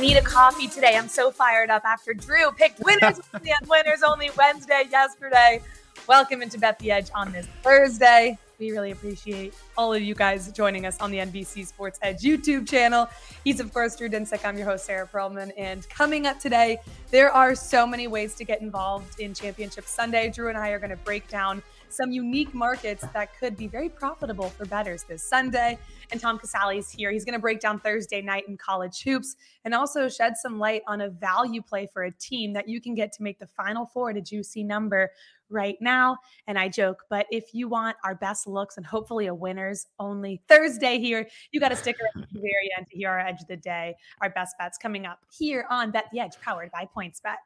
Need a coffee today. I'm so fired up after Drew picked winners on Winners Only Wednesday yesterday. Welcome into Bet the Edge on this Thursday. We really appreciate all of you guys joining us on the NBC Sports Edge YouTube channel. He's, of course, Drew Dinsick. I'm your host, Sarah Perlman. And coming up today, there are so many ways to get involved in Championship Sunday. Drew and I are going to break down some unique markets that could be very profitable for bettors this Sunday. And Tom Casale is here. He's going to break down Thursday night in college hoops and also shed some light on a value play for a team that you can get to make the final four at a juicy number right now. And I joke, but if you want our best looks and hopefully a winners only Thursday here, you got to stick around to the very end to hear our edge of the day, our best bets coming up here on Bet the Edge, powered by PointsBet.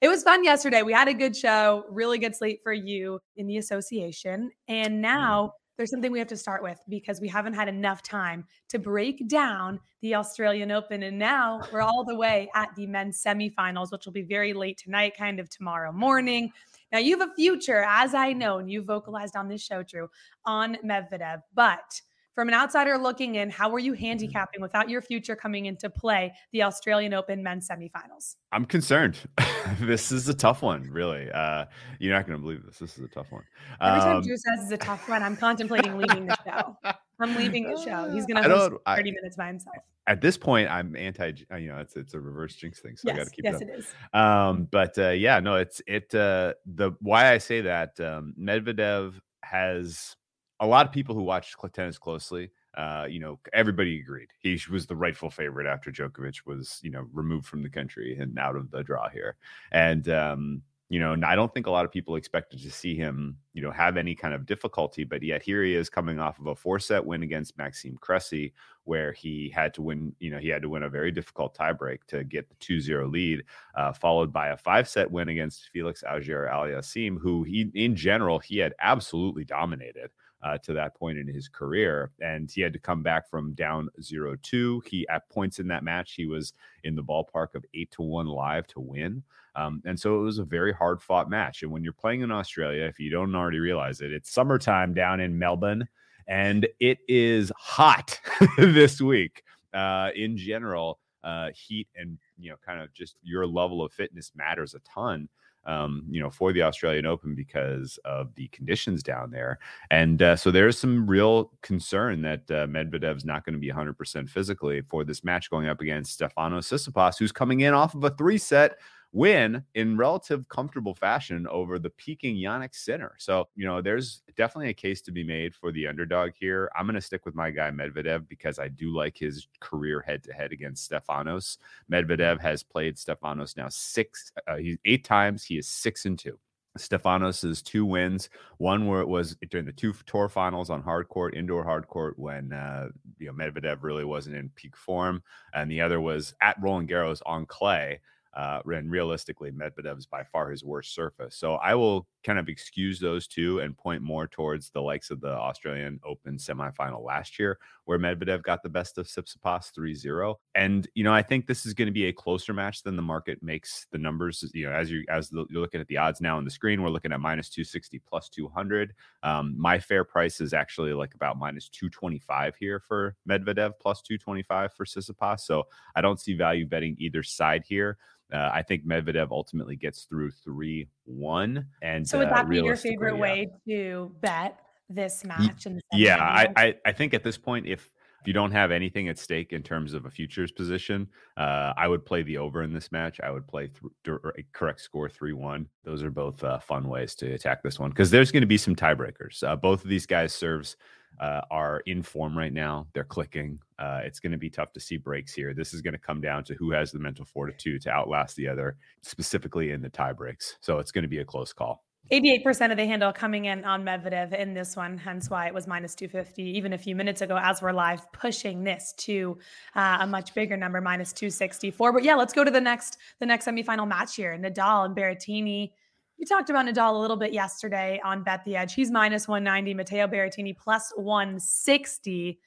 It was fun yesterday. We had a good show, really good slate for you in the association. And mm. now there's something we have to start with because we haven't had enough time to break down the Australian Open. And now we're all the way at the men's semifinals, which will be very late tonight, kind of tomorrow morning. Now, you have a future, as I know, and you vocalized on this show, Drew, on Medvedev. But from an outsider looking in, how are you handicapping without your future coming into play the Australian Open men's semifinals? I'm concerned. this is a tough one, really. Uh, you're not going to believe this. This is a tough one. Every time Drew says it's a tough one, I'm contemplating leaving the show. I'm leaving the show. He's going to host 30 I, minutes by himself. At this point, I'm anti. uh, You know, it's it's a reverse jinx thing, so I got to keep yes, it it is. Um, but uh, yeah, no, it's it. Uh, the why I say that um, Medvedev has a lot of people who watch cl- tennis closely. Uh, you know, everybody agreed he was the rightful favorite after Djokovic was, you know, removed from the country and out of the draw here. And um, you know, I don't think a lot of people expected to see him, you know, have any kind of difficulty, but yet here he is coming off of a four set win against Maxime Cressy, where he had to win, you know, he had to win a very difficult tiebreak to get the 2 0 lead, uh, followed by a five set win against Felix Auger Aliassime, who he, in general, he had absolutely dominated. Uh, to that point in his career. And he had to come back from down 0 2. He, at points in that match, he was in the ballpark of 8 to 1 live to win. Um, and so it was a very hard fought match. And when you're playing in Australia, if you don't already realize it, it's summertime down in Melbourne and it is hot this week. Uh, in general, uh, heat and, you know, kind of just your level of fitness matters a ton um, you know, for the Australian Open because of the conditions down there. And uh, so there's some real concern that uh, Medvedev's not going to be 100% physically for this match going up against Stefano Tsitsipas, who's coming in off of a three set win in relative comfortable fashion over the peaking Jannik Sinner. So, you know, there's definitely a case to be made for the underdog here. I'm going to stick with my guy Medvedev because I do like his career head to head against Stefanos. Medvedev has played Stefanos now six, uh, he's eight times. He is six and two. Stefanos's two wins. One where it was during the two tour finals on hard court, indoor hard court, when uh, you know Medvedev really wasn't in peak form, and the other was at Roland Garros on clay. Uh, and realistically, Medvedev is by far his worst surface. So I will kind of excuse those two and point more towards the likes of the Australian Open semifinal last year, where Medvedev got the best of Tsitsipas 3-0. And you know, I think this is going to be a closer match than the market makes the numbers. You know, as you as the, you're looking at the odds now on the screen, we're looking at minus 260 plus 200. Um, my fair price is actually like about minus 225 here for Medvedev plus 225 for Tsitsipas. So I don't see value betting either side here. Uh, I think Medvedev ultimately gets through three one. And so would uh, that be your favorite yeah. way to bet this match? In yeah, I, I I think at this point, if if you don't have anything at stake in terms of a futures position, uh, I would play the over in this match. I would play th- a correct score 3 1. Those are both uh, fun ways to attack this one because there's going to be some tiebreakers. Uh, both of these guys' serves uh, are in form right now. They're clicking. Uh, it's going to be tough to see breaks here. This is going to come down to who has the mental fortitude to outlast the other, specifically in the tie breaks. So it's going to be a close call. 88% of the handle coming in on Medvedev in this one, hence why it was minus 250 even a few minutes ago as we're live pushing this to uh, a much bigger number, minus 264. But yeah, let's go to the next the next semifinal match here. Nadal and Berrettini. You talked about Nadal a little bit yesterday on Bet the Edge. He's minus 190, Matteo Berrettini plus 160.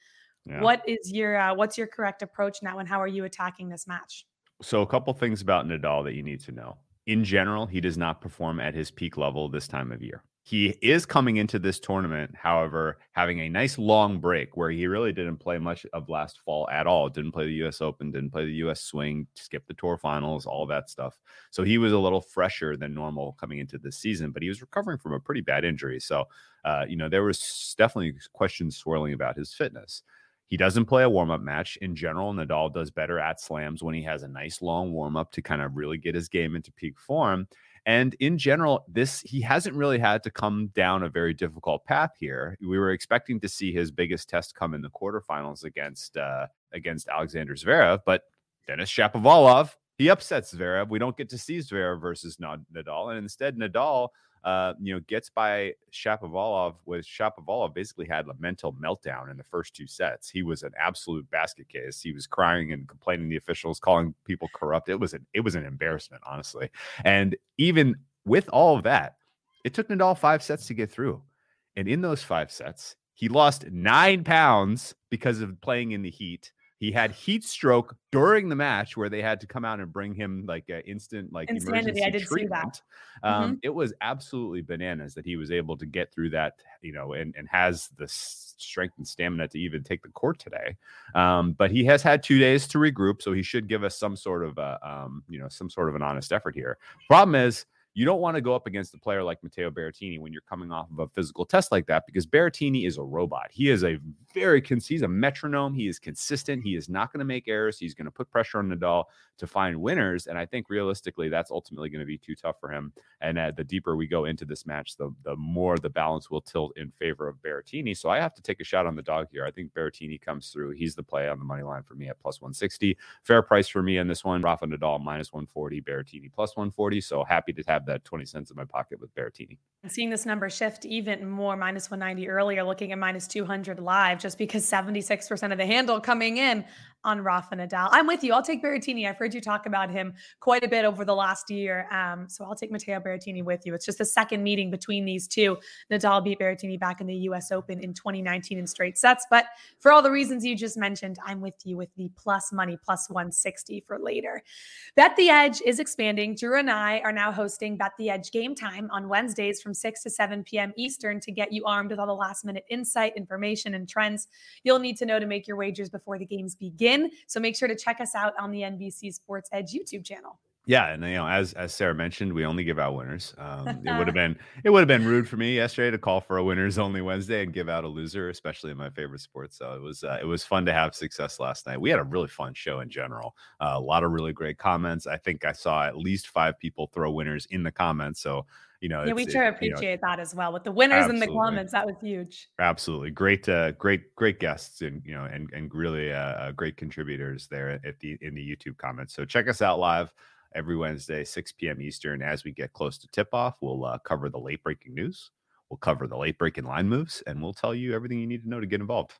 Yeah. What is your uh, what's your correct approach now and how are you attacking this match? So a couple things about Nadal that you need to know in general, he does not perform at his peak level this time of year. He is coming into this tournament, however, having a nice long break where he really didn't play much of last fall at all. Didn't play the US Open, didn't play the US Swing, skipped the tour finals, all that stuff. So he was a little fresher than normal coming into this season, but he was recovering from a pretty bad injury. So, uh, you know, there was definitely questions swirling about his fitness. He doesn't play a warm up match in general. Nadal does better at slams when he has a nice long warm up to kind of really get his game into peak form. And in general, this he hasn't really had to come down a very difficult path here. We were expecting to see his biggest test come in the quarterfinals against uh, against Alexander Zverev, but Denis Shapovalov he upsets Zverev. We don't get to see Zverev versus Nadal, and instead Nadal uh, you know, gets by Shapovalov with Shapovalov basically had a mental meltdown in the first two sets. He was an absolute basket case. He was crying and complaining to the officials, calling people corrupt. It was an it was an embarrassment, honestly. And even with all of that, it took Nadal five sets to get through. And in those five sets, he lost nine pounds because of playing in the heat. He had heat stroke during the match where they had to come out and bring him like an instant like Insanity. emergency I did treatment. See that. Um, mm-hmm. It was absolutely bananas that he was able to get through that, you know, and and has the strength and stamina to even take the court today. Um, but he has had two days to regroup, so he should give us some sort of a, um, you know, some sort of an honest effort here. Problem is you don't want to go up against a player like Matteo Berrettini when you're coming off of a physical test like that because Berrettini is a robot. He is a very he's a metronome. He is consistent. He is not going to make errors. He's going to put pressure on Nadal to find winners. And I think realistically, that's ultimately going to be too tough for him. And uh, the deeper we go into this match, the the more the balance will tilt in favor of Berrettini. So I have to take a shot on the dog here. I think Berrettini comes through. He's the play on the money line for me at plus 160. Fair price for me in this one. Rafa Nadal minus 140, Berrettini plus 140. So happy to have that 20 cents in my pocket with Berrettini. Seeing this number shift even more, minus 190 earlier, looking at minus 200 live, just because 76% of the handle coming in on Rafa Nadal. I'm with you. I'll take Berrettini. I've heard you talk about him quite a bit over the last year. Um, so I'll take Matteo Berrettini with you. It's just the second meeting between these two. Nadal beat Berrettini back in the US Open in 2019 in straight sets. But for all the reasons you just mentioned, I'm with you with the plus money, plus 160 for later. Bet the Edge is expanding. Drew and I are now hosting Bet the Edge game time on Wednesdays from 6 to 7 p.m. Eastern to get you armed with all the last minute insight, information, and trends you'll need to know to make your wagers before the games begin. So make sure to check us out on the NBC Sports Edge YouTube channel. Yeah, and you know, as as Sarah mentioned, we only give out winners. Um, it would have been it would have been rude for me yesterday to call for a winners only Wednesday and give out a loser, especially in my favorite sport. So it was uh, it was fun to have success last night. We had a really fun show in general. Uh, a lot of really great comments. I think I saw at least five people throw winners in the comments. So you know, yeah, we sure it, appreciate you know, that as well with the winners absolutely. in the comments. That was huge. Absolutely, great, uh, great, great guests, and you know, and and really uh, uh great contributors there at the in the YouTube comments. So check us out live every Wednesday, 6 p.m. Eastern. As we get close to tip off, we'll uh, cover the late breaking news. We'll cover the late breaking line moves, and we'll tell you everything you need to know to get involved.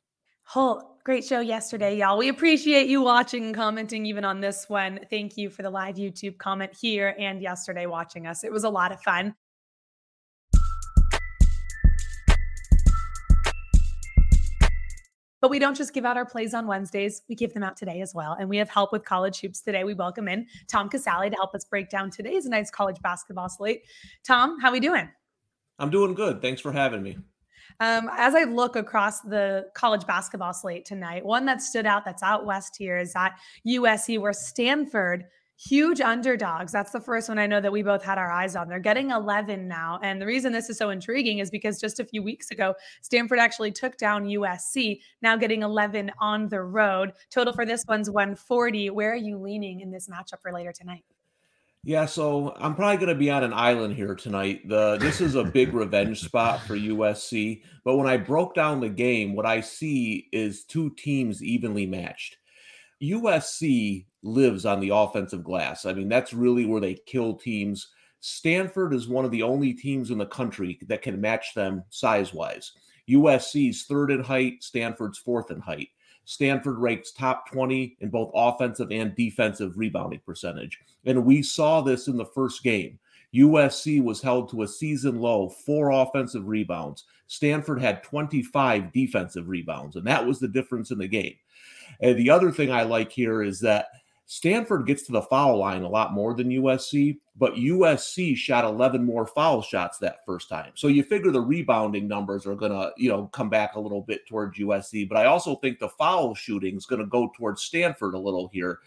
Whole great show yesterday, y'all. We appreciate you watching and commenting even on this one. Thank you for the live YouTube comment here and yesterday watching us. It was a lot of fun. But we don't just give out our plays on Wednesdays, we give them out today as well. And we have help with college hoops today. We welcome in Tom Casale to help us break down today's nice college basketball slate. Tom, how are we doing? I'm doing good. Thanks for having me. Um, as I look across the college basketball slate tonight, one that stood out that's out west here is at USC, where Stanford huge underdogs. That's the first one I know that we both had our eyes on. They're getting 11 now. And the reason this is so intriguing is because just a few weeks ago, Stanford actually took down USC, now getting 11 on the road. Total for this one's 140. Where are you leaning in this matchup for later tonight? Yeah, so I'm probably going to be on an island here tonight. The this is a big revenge spot for USC, but when I broke down the game, what I see is two teams evenly matched. USC lives on the offensive glass. I mean, that's really where they kill teams. Stanford is one of the only teams in the country that can match them size wise. USC's third in height, Stanford's fourth in height. Stanford ranks top 20 in both offensive and defensive rebounding percentage. And we saw this in the first game. USC was held to a season low, four offensive rebounds. Stanford had 25 defensive rebounds, and that was the difference in the game. And the other thing I like here is that Stanford gets to the foul line a lot more than USC, but USC shot 11 more foul shots that first time. So you figure the rebounding numbers are going to, you know, come back a little bit towards USC, but I also think the foul shooting is going to go towards Stanford a little here.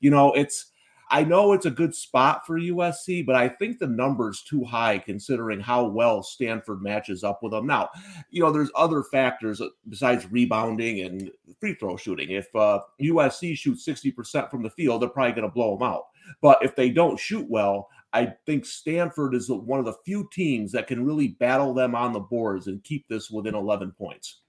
You know, it's I know it's a good spot for USC, but I think the number's too high considering how well Stanford matches up with them. Now, you know, there's other factors besides rebounding and free throw shooting. If uh, USC shoots 60% from the field, they're probably going to blow them out. But if they don't shoot well, I think Stanford is one of the few teams that can really battle them on the boards and keep this within 11 points.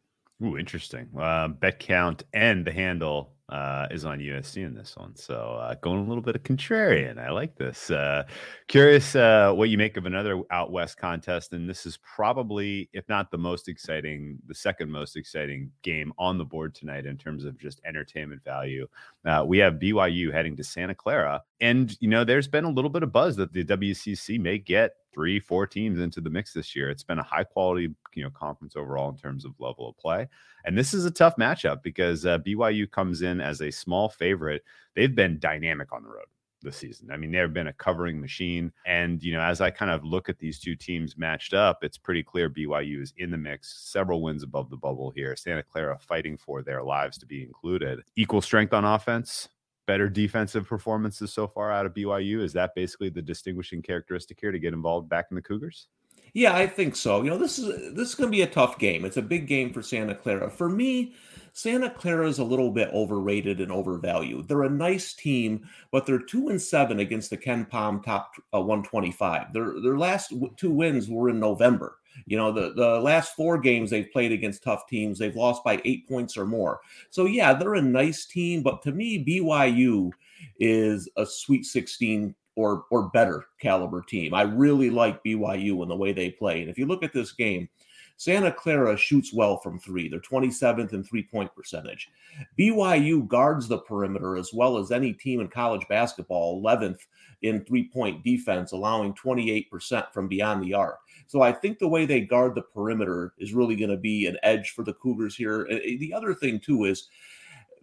Ooh, interesting. Uh, bet count and the handle uh, is on USC in this one. So uh, going a little bit of contrarian. I like this. Uh, curious uh, what you make of another out west contest, and this is probably, if not the most exciting, the second most exciting game on the board tonight in terms of just entertainment value. Uh, we have BYU heading to Santa Clara, and you know there's been a little bit of buzz that the WCC may get three, four teams into the mix this year. It's been a high quality, you know, conference overall in terms of level of play. And this is a tough matchup because uh, BYU comes in as a small favorite. They've been dynamic on the road this season. I mean, they've been a covering machine. And, you know, as I kind of look at these two teams matched up, it's pretty clear BYU is in the mix, several wins above the bubble here. Santa Clara fighting for their lives to be included. Equal strength on offense, better defensive performances so far out of BYU? Is that basically the distinguishing characteristic here to get involved back in the Cougars? Yeah, I think so. You know, this is this is going to be a tough game. It's a big game for Santa Clara. For me, Santa Clara is a little bit overrated and overvalued. They're a nice team, but they're two and seven against the KenPom top uh, 125. Their their last two wins were in November. You know, the, the last four games they've played against tough teams, they've lost by eight points or more. So, yeah, they're a nice team, but to me, BYU is a Sweet 16 or or better caliber team. I really like BYU and the way they play. And if you look at this game, Santa Clara shoots well from three. They're 27th in three point percentage. BYU guards the perimeter as well as any team in college basketball, 11th in three point defense, allowing 28% from beyond the arc. So I think the way they guard the perimeter is really going to be an edge for the Cougars here. The other thing, too, is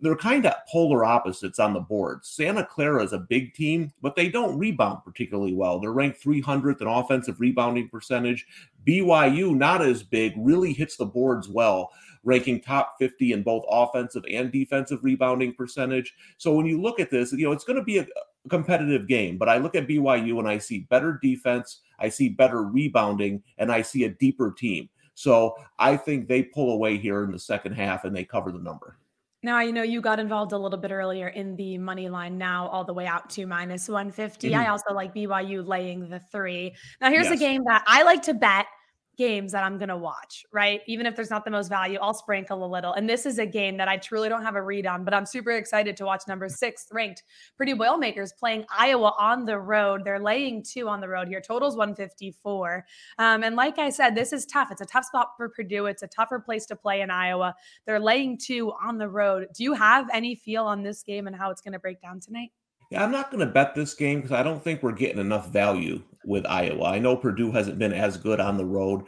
they're kind of polar opposites on the board. Santa Clara is a big team, but they don't rebound particularly well. They're ranked 300th in offensive rebounding percentage. BYU, not as big, really hits the boards well, ranking top 50 in both offensive and defensive rebounding percentage. So when you look at this, you know, it's going to be a, competitive game, but I look at BYU and I see better defense, I see better rebounding, and I see a deeper team. So I think they pull away here in the second half and they cover the number. Now, I know you got involved a little bit earlier in the money line now, all the way out to minus 150. Mm-hmm. I also like BYU laying the three. Now, here's yes. a game that I like to bet games that I'm going to watch, right? Even if there's not the most value, I'll sprinkle a little. And this is a game that I truly don't have a read on, but I'm super excited to watch number six ranked Purdue Boilermakers playing Iowa on the road. They're laying two on the road here. Totals 154. Um, and like I said, this is tough. It's a tough spot for Purdue. It's a tougher place to play in Iowa. They're laying two on the road. Do you have any feel on this game and how it's going to break down tonight? Yeah, I'm not going to bet this game because I don't think we're getting enough value with Iowa. I know Purdue hasn't been as good on the road.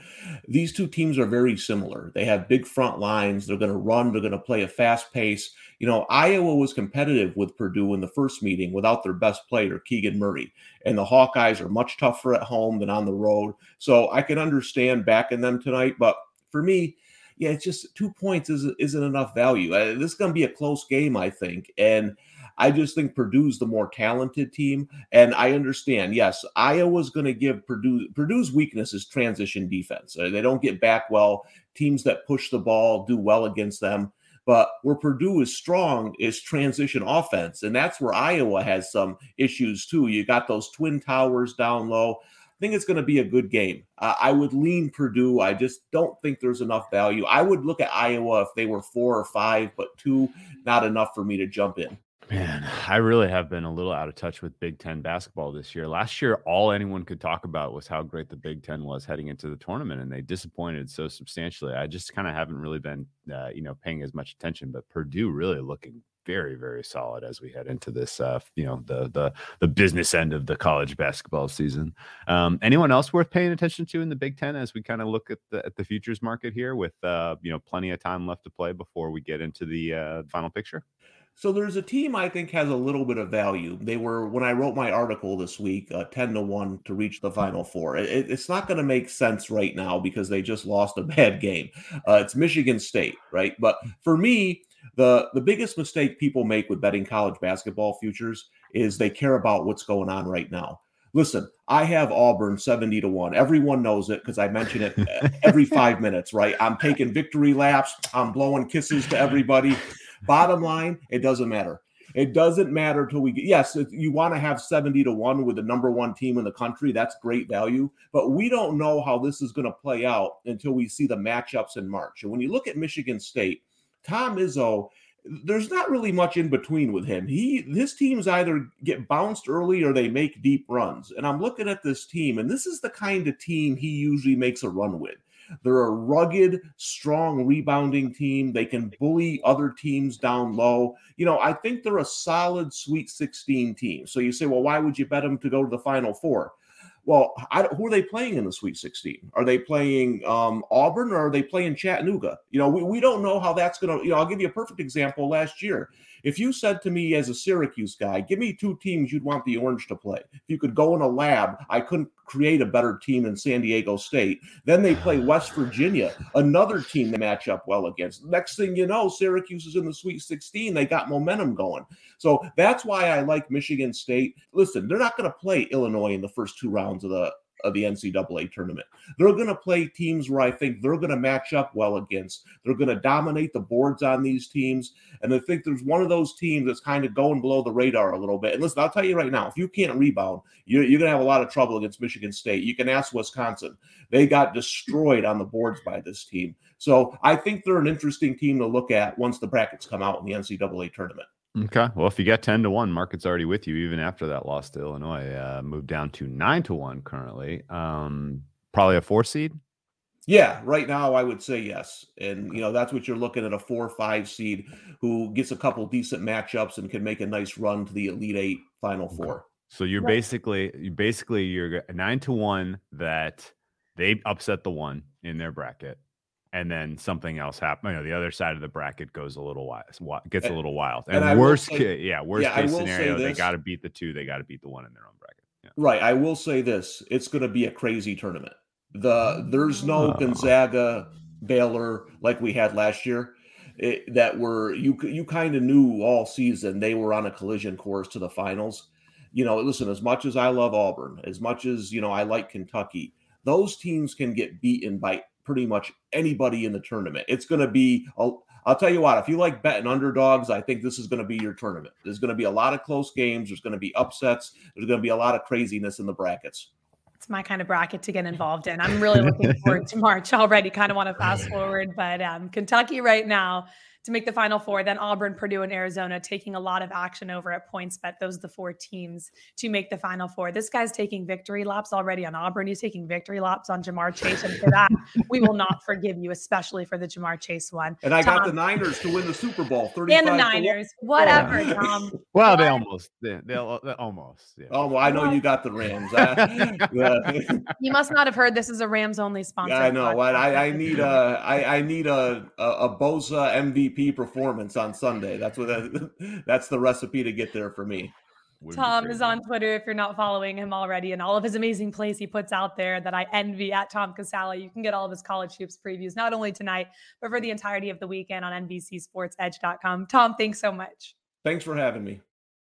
These two teams are very similar. They have big front lines. They're going to run. They're going to play a fast pace. You know, Iowa was competitive with Purdue in the first meeting without their best player, Keegan Murray. And the Hawkeyes are much tougher at home than on the road. So I can understand backing them tonight. But for me, yeah, it's just two points isn't, isn't enough value. Uh, this is going to be a close game, I think. And I just think Purdue's the more talented team. And I understand, yes, Iowa's going to give Purdue Purdue's weakness is transition defense. Uh, they don't get back well. Teams that push the ball do well against them. But where Purdue is strong is transition offense. And that's where Iowa has some issues too. You got those twin towers down low. I think it's going to be a good game. Uh, I would lean Purdue. I just don't think there's enough value. I would look at Iowa if they were four or five, but two, not enough for me to jump in. Man, I really have been a little out of touch with Big Ten basketball this year. Last year, all anyone could talk about was how great the Big Ten was heading into the tournament, and they disappointed so substantially. I just kind of haven't really been, uh, you know, paying as much attention. But Purdue really looking very, very solid as we head into this, uh, you know, the the the business end of the college basketball season. Um, anyone else worth paying attention to in the Big Ten as we kind of look at the at the futures market here, with uh, you know plenty of time left to play before we get into the uh, final picture? So there's a team I think has a little bit of value. They were when I wrote my article this week, uh, ten to one to reach the final four. It, it's not going to make sense right now because they just lost a bad game. Uh, it's Michigan State, right? But for me, the the biggest mistake people make with betting college basketball futures is they care about what's going on right now. Listen, I have Auburn 70 to 1. Everyone knows it because I mention it uh, every five minutes, right? I'm taking victory laps. I'm blowing kisses to everybody. Bottom line, it doesn't matter. It doesn't matter till we get. Yes, you want to have 70 to 1 with the number one team in the country. That's great value. But we don't know how this is going to play out until we see the matchups in March. And when you look at Michigan State, Tom Izzo, there's not really much in between with him. He his teams either get bounced early or they make deep runs. And I'm looking at this team, and this is the kind of team he usually makes a run with. They're a rugged, strong rebounding team. They can bully other teams down low. You know, I think they're a solid Sweet 16 team. So you say, well, why would you bet them to go to the Final Four? Well, I, who are they playing in the Sweet 16? Are they playing um, Auburn or are they playing Chattanooga? You know, we, we don't know how that's going to, you know, I'll give you a perfect example last year. If you said to me as a Syracuse guy, give me two teams you'd want the Orange to play. If you could go in a lab, I couldn't create a better team than San Diego State. Then they play West Virginia, another team they match up well against. Next thing you know, Syracuse is in the Sweet 16. They got momentum going. So that's why I like Michigan State. Listen, they're not going to play Illinois in the first two rounds of the of the NCAA tournament. They're going to play teams where I think they're going to match up well against. They're going to dominate the boards on these teams. And I think there's one of those teams that's kind of going below the radar a little bit. And listen, I'll tell you right now, if you can't rebound, you're, you're going to have a lot of trouble against Michigan State. You can ask Wisconsin. They got destroyed on the boards by this team. So I think they're an interesting team to look at once the brackets come out in the NCAA tournament. Okay. Well, if you get 10 to 1, market's already with you, even after that loss to Illinois. Uh, moved down to 9 to 1 currently. Um, probably a four seed. Yeah, right now I would say yes. And you know, that's what you're looking at a four or five seed who gets a couple decent matchups and can make a nice run to the Elite Eight Final Four. Okay. So you're right. basically you basically you're nine to one that they upset the one in their bracket and then something else happens. You know, the other side of the bracket goes a little wild, gets a little wild. And, and worst say, case, yeah, worst yeah, case scenario, they got to beat the two, they got to beat the one in their own bracket. Yeah. Right. I will say this: it's going to be a crazy tournament. The there's no oh. Gonzaga, Baylor like we had last year. It, that were you you kind of knew all season they were on a collision course to the finals. You know, listen, as much as I love Auburn, as much as you know I like Kentucky, those teams can get beaten by pretty much anybody in the tournament. It's going to be, I'll, I'll tell you what, if you like betting underdogs, I think this is going to be your tournament. There's going to be a lot of close games. There's going to be upsets. There's going to be a lot of craziness in the brackets. It's my kind of bracket to get involved in. I'm really looking forward to March already. Kind of want to fast forward, but um, Kentucky right now to make the final four. Then Auburn, Purdue, and Arizona taking a lot of action over at PointsBet. Those are the four teams to make the final four. This guy's taking victory laps already on Auburn. He's taking victory laps on Ja'Marr Chase. And for that, we will not forgive you, especially for the Ja'Marr Chase one. And I Tom, got the Niners to win the Super Bowl. And the Niners. Whatever, yeah. Tom. Well, what? they almost. They, they'll, they almost. Yeah. Oh, well, I know you got the Rams. you must not have heard this is a Rams only sponsor. Yeah, I know. What I, I need a I, I need a, a, a Bosa MVP MVP performance on Sunday. That's what that's the recipe to get there for me. Tom is on Twitter if you're not following him already, and all of his amazing plays he puts out there that I envy at Tom Casale. You can get all of his college hoops previews not only tonight, but for the entirety of the weekend on NBCSportsEdge.com. Tom, thanks so much. Thanks for having me.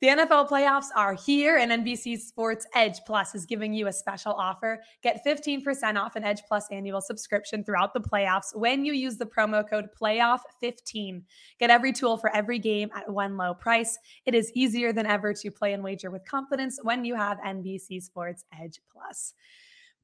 The NFL playoffs are here, and NBC Sports Edge Plus is giving you a special offer. Get 15% off an Edge Plus annual subscription throughout the playoffs when you use the promo code PLAYOFF15. Get every tool for every game at one low price. It is easier than ever to play and wager with confidence when you have NBC Sports Edge Plus.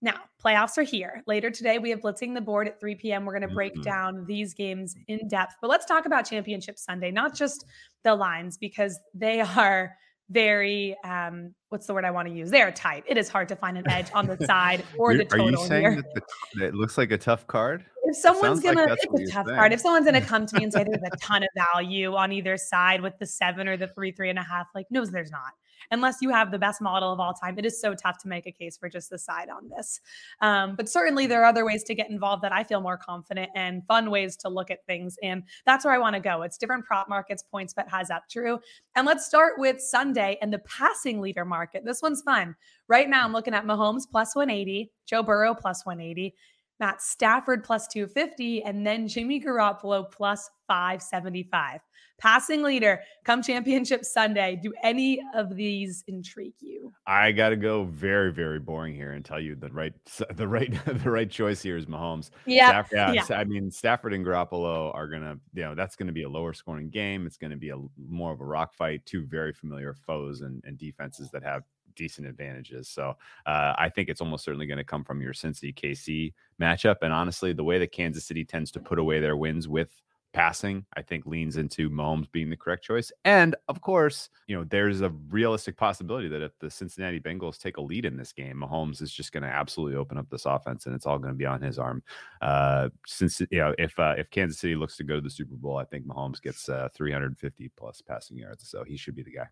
Now, playoffs are here. Later today, we have Blitzing the Board at 3 p.m. We're going to break Mhm. down these games in depth. But let's talk about Championship Sunday, not just the lines, because they are very, um, what's the word I want to use? They are tight. It is hard to find an edge on the side or the total you saying here. that, the, that it looks like a tough card? If someone's like gonna, that's it's a tough saying. card. If someone's gonna come to me and say there's a ton of value on either side with the seven or the three, three and a half, like no, there's not. Unless you have the best model of all time, it is so tough to make a case for just the side on this. Um, but certainly there are other ways to get involved that I feel more confident and fun ways to look at things, and that's where I want to go. It's different prop markets. PointsBet has up true, and let's start with Sunday and the passing leader market. This one's fun. Right now, I'm looking at Mahomes plus 180, Joe Burrow plus 180. Matt Stafford plus 250, and then Jimmy Garoppolo plus 575. Passing leader come championship Sunday. Do any of these intrigue you? I got to go very, very boring here and tell you the right, the right, the right choice here is Mahomes. Yeah. Yeah, yeah. I mean Stafford and Garoppolo are gonna, you know, that's gonna be a lower scoring game. It's gonna be a more of a rock fight. Two very familiar foes and, and defenses that have decent advantages. So uh, I think it's almost certainly going to come from your Cincy KC matchup. And honestly, the way that Kansas City tends to put away their wins with passing, I think leans into Mahomes being the correct choice. And of course, you know, there's a realistic possibility that if the Cincinnati Bengals take a lead in this game, Mahomes is just going to absolutely open up this offense and it's all going to be on his arm. Uh, since, you know, if, uh, if Kansas City looks to go to the Super Bowl, I think Mahomes gets uh, 350 plus passing yards. So he should be the guy.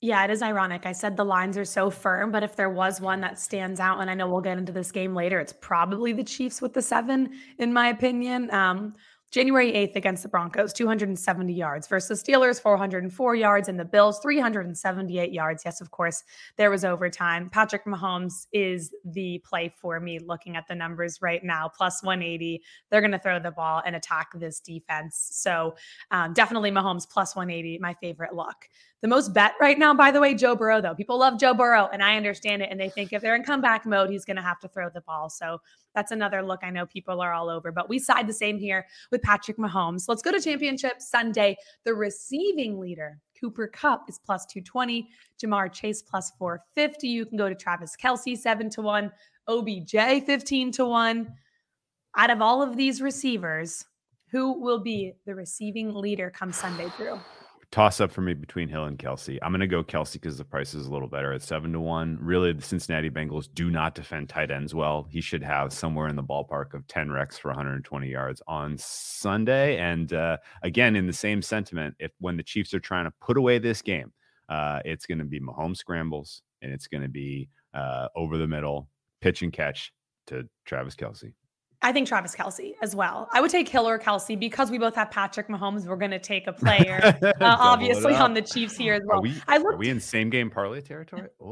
Yeah, it is ironic. I said the lines are so firm, but if there was one that stands out, and I know we'll get into this game later, it's probably the Chiefs with the seven, in my opinion. Um, January 8th against the Broncos, 270 yards versus Steelers, 404 yards, and the Bills, 378 yards. Yes, of course, there was overtime. Patrick Mahomes is the play for me looking at the numbers right now, plus 180. They're going to throw the ball and attack this defense. So um, definitely Mahomes plus 180, my favorite look. The most bet right now, by the way, Joe Burrow, though. People love Joe Burrow, and I understand it. And they think if they're in comeback mode, he's going to have to throw the ball. So that's another look I know people are all over. But we side the same here with Patrick Mahomes. Let's go to championship Sunday. The receiving leader, Cooper Kupp, is plus 220. Ja'Marr Chase plus 450. You can go to Travis Kelce, 7 to 1. OBJ, 15 to 1. Out of all of these receivers, who will be the receiving leader come Sunday, Drew? Toss up for me between Hill and Kelce. I'm going to go Kelce because the price is a little better at seven to one. Really, the Cincinnati Bengals do not defend tight ends well. He should have somewhere in the ballpark of 10 recs for 120 yards on Sunday. And uh, again, in the same sentiment, if when the Chiefs are trying to put away this game, uh, it's going to be Mahomes scrambles and it's going to be uh, over the middle pitch and catch to Travis Kelce. I think Travis Kelce as well. I would take Hill or Kelce because we both have Patrick Mahomes. We're going to take a player, uh, obviously, on the Chiefs here as well. Are we, I looked, are we in same game parlay territory?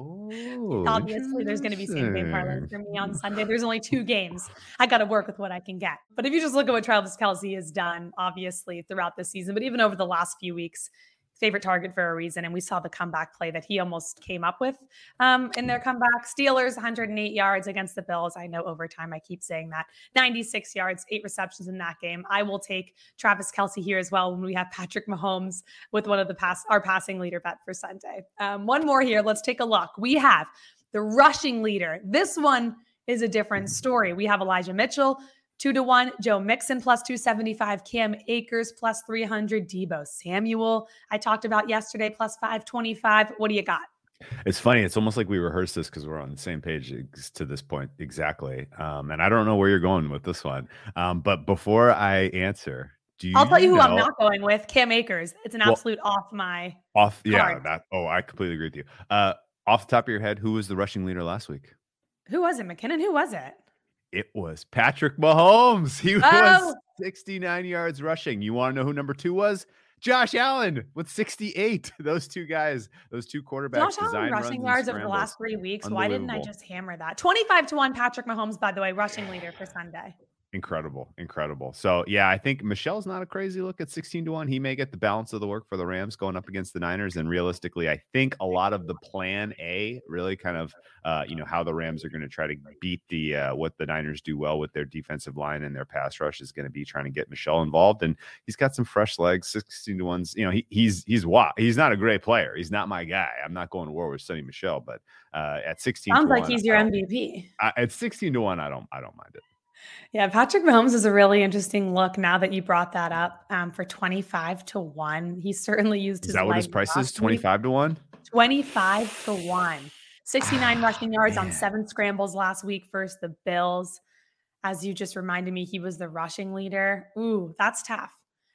Oh, obviously, there's going to be same game parlay for me on Sunday. There's only two games. I got to work with what I can get. But if you just look at what Travis Kelce has done, obviously, throughout the season, but even over the last few weeks, favorite target for a reason. And we saw the comeback play that he almost came up with um, in their comeback. Steelers, 108 yards against the Bills. I know overtime, I keep saying that. 96 yards, eight receptions in that game. I will take Travis Kelce here as well when we have Patrick Mahomes with one of the pass, our passing leader bet for Sunday. Um, one more here. Let's take a look. We have the rushing leader. This one is a different story. We have Elijah Mitchell, Two to one, Joe Mixon plus 275, Cam Akers plus 300, Deebo Samuel, I talked about yesterday plus 525. What do you got? It's funny. It's almost like we rehearsed this because we're on the same page to this point exactly. Um, and I don't know where you're going with this one. Um, but before I answer, do you? I'll tell you know, who I'm not going with. Cam Akers. It's an absolute off my off. Yeah. That. Oh, I completely agree with you. Uh, off the top of your head, who was the rushing leader last week? Who was it? McKinnon. Who was it? It was Patrick Mahomes. He oh. was 69 yards rushing. You want to know who number two was? Josh Allen with 68. Those two guys, those two quarterbacks. Josh Allen rushing yards over the last three weeks. Why didn't I just hammer that? 25 to 1 Patrick Mahomes, by the way, rushing leader for Sunday. Incredible, incredible. So yeah, I think Michel's not a crazy look at 16 to 1. He may get the balance of the work for the Rams going up against the Niners. And realistically, I think a lot of the plan A really kind of uh, you know, how the Rams are going to try to beat the uh, what the Niners do well with their defensive line and their pass rush is going to be trying to get Michelle involved. And he's got some fresh legs, 16 to ones. You know, he, he's he's what he's not a great player. He's not my guy. I'm not going to war with Sony Michel, but uh, at 16 sounds like one, he's your MVP. at 16 to 1, I don't I don't mind it. Yeah, Patrick Mahomes is a really interesting look now that you brought that up um, for 25 to 1. He certainly used is his Is that what his price is? 25 to 1? 25 to 1. 69 rushing yards on seven scrambles last week versus the Bills. As you just reminded me, he was the rushing leader. Ooh, that's tough.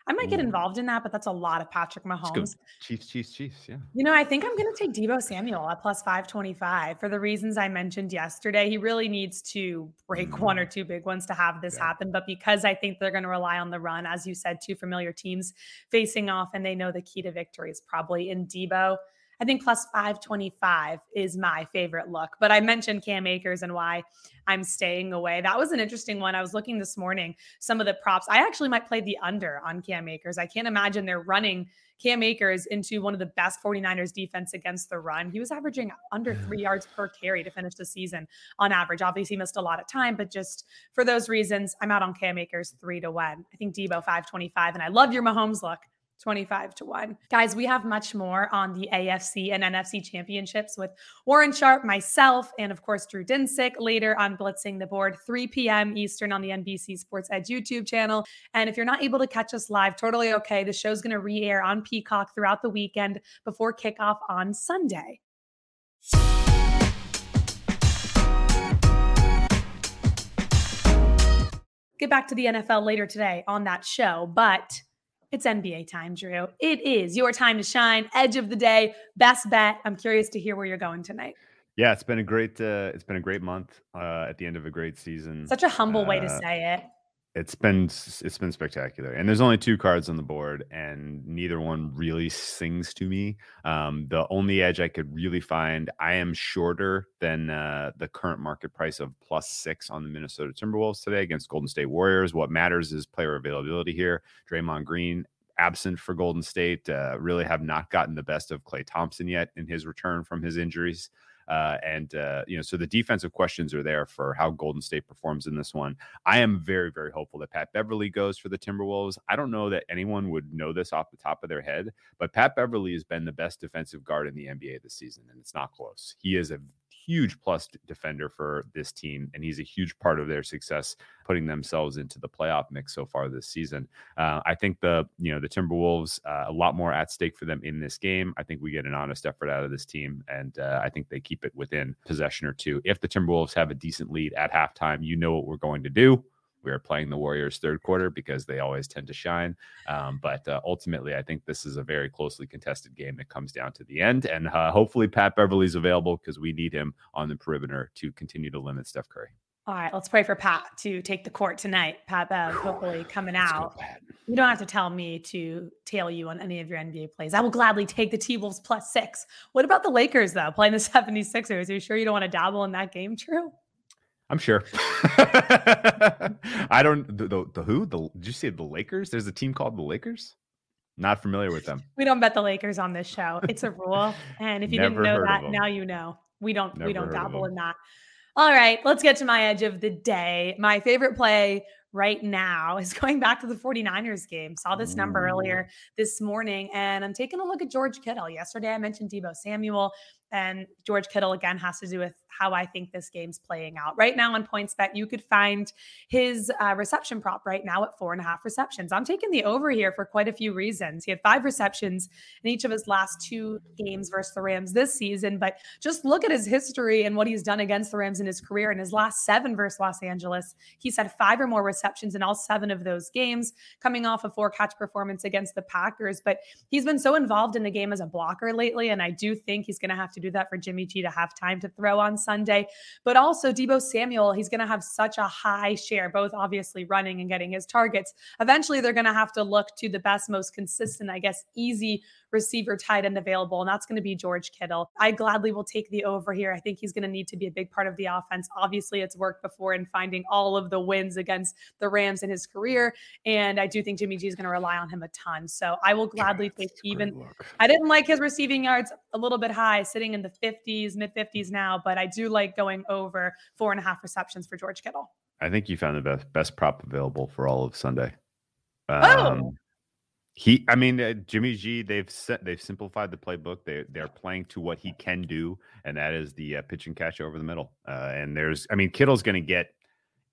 I might get involved in that, but that's a lot of Patrick Mahomes. Chiefs, Chiefs, Chiefs. Yeah. You know, I think I'm going to take Deebo Samuel at plus 525 for the reasons I mentioned yesterday. He really needs to break mm. one or two big ones to have this yeah. happen. But because I think they're going to rely on the run, as you said, two familiar teams facing off, and they know the key to victory is probably in Deebo. I think plus 525 is my favorite look. But I mentioned Cam Akers and why I'm staying away. That was an interesting one. I was looking this morning, some of the props. I actually might play the under on Cam Akers. I can't imagine they're running Cam Akers into one of the best 49ers defense against the run. He was averaging under three yards per carry to finish the season on average. Obviously, missed a lot of time, but just for those reasons, I'm out on Cam Akers three to one. I think Deebo 525. And I love your Mahomes look. 25 to 1. Guys, we have much more on the AFC and NFC championships with Warren Sharp, myself, and of course, Drew Dinsick later on Blitzing the Board, 3 p.m. Eastern on the NBC Sports Edge YouTube channel. And if you're not able to catch us live, totally okay. The show's going to re air on Peacock throughout the weekend before kickoff on Sunday. Get back to the NFL later today on that show, but it's NBA time, Drew. It is your time to shine. Edge of the day, best bet. I'm curious to hear where you're going tonight. Yeah, it's been a great uh, it's been a great month uh, at the end of a great season. Such a humble uh, way to uh, say it it's been it's been spectacular and there's only two cards on the board and neither one really sings to me um, the only edge i could really find i am shorter than uh, the current market price of plus six on the minnesota timberwolves today against golden state warriors. What matters is player availability here. Draymond green absent for golden state uh, really have not gotten the best of klay thompson yet in his return from his injuries uh, and uh, you know, so the defensive questions are there for how Golden State performs in this one. I am very, very hopeful that Pat Beverley goes for the Timberwolves. I don't know that anyone would know this off the top of their head, but Pat Beverley has been the best defensive guard in the NBA this season, and it's not close. He is a huge plus defender for this team, and he's a huge part of their success putting themselves into the playoff mix so far this season. Uh, I think the you know the Timberwolves uh, a lot more at stake for them in this game. I think we get an honest effort out of this team, and uh, I think they keep it within possession or two. If the Timberwolves have a decent lead at halftime, you know what we're going to do we are playing the Warriors third quarter because they always tend to shine. Um, but uh, ultimately, I think this is a very closely contested game that comes down to the end. And uh, hopefully, Pat Beverley's available because we need him on the perimeter to continue to limit Steph Curry. All right, let's pray for Pat to take the court tonight. Pat Bev, hopefully coming out. You don't have to tell me to tail you on any of your NBA plays. I will gladly take the T Wolves plus six. What about the Lakers, though, playing the 76ers? Are you sure you don't want to dabble in that game, Drew? I'm sure. I don't. The, the, the, who? The, did you say the Lakers? There's a team called the Lakers. Not familiar with them. We don't bet the Lakers on this show. It's a rule, and if you didn't know that, now you know. We don't. Never we don't dabble in that. All right, let's get to my edge of the day. My favorite play right now is going back to the 49ers game. Saw this number earlier this morning, and I'm taking a look at George Kittle. Yesterday, I mentioned Deebo Samuel. And George Kittle again has to do with how I think this game's playing out. Right now on PointsBet, you could find his uh, reception prop right now at four and a half receptions. I'm taking the over here for quite a few reasons. He had five receptions in each of his last two games versus the Rams this season, but just look at his history and what he's done against the Rams in his career. In his last seven versus Los Angeles, he's had five or more receptions in all seven of those games, coming off a four catch performance against the Packers. But he's been so involved in the game as a blocker lately, and I do think he's going to have to do that for Jimmy G to have time to throw on Sunday. But also Deebo Samuel, he's going to have such a high share, both obviously running and getting his targets. Eventually, they're going to have to look to the best, most consistent, I guess, easy receiver tight end available, and that's going to be George Kittle. I gladly will take the over here. I think he's going to need to be a big part of the offense. Obviously, it's worked before in finding all of the wins against the Rams in his career, and I do think Jimmy G is going to rely on him a ton. So I will gladly take even. I didn't like his receiving yards a little bit high, sitting in the 50s, mid 50s now, but I do like going over four and a half receptions for George Kittle. I think you found the best best prop available for all of Sunday. Oh! Um, oh. He, I mean, uh, Jimmy G. They've set, they've simplified the playbook. They they're playing to what he can do, and that is the uh, pitch and catch over the middle. Uh, and there's, I mean, Kittle's going to get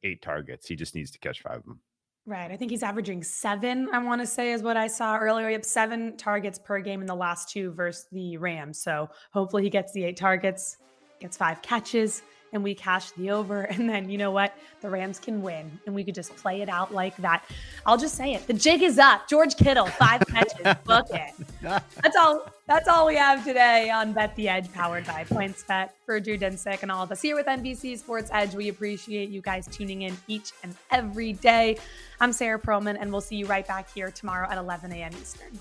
eight targets. He just needs to catch five of them. Right. I think he's averaging seven, I want to say, is what I saw earlier. He had seven targets per game in the last two versus the Rams. So hopefully he gets the eight targets, gets five catches, and we cash the over. And then you know what? The Rams can win. And we could just play it out like that. I'll just say it. The jig is up. George Kittle, five catches. Book it. That's all. That's all we have today on Bet the Edge, powered by PointsBet. For Drew Dinsick and all of us here with NBC Sports Edge, we appreciate you guys tuning in each and every day. I'm Sarah Perlman, and we'll see you right back here tomorrow at 11 a.m. Eastern.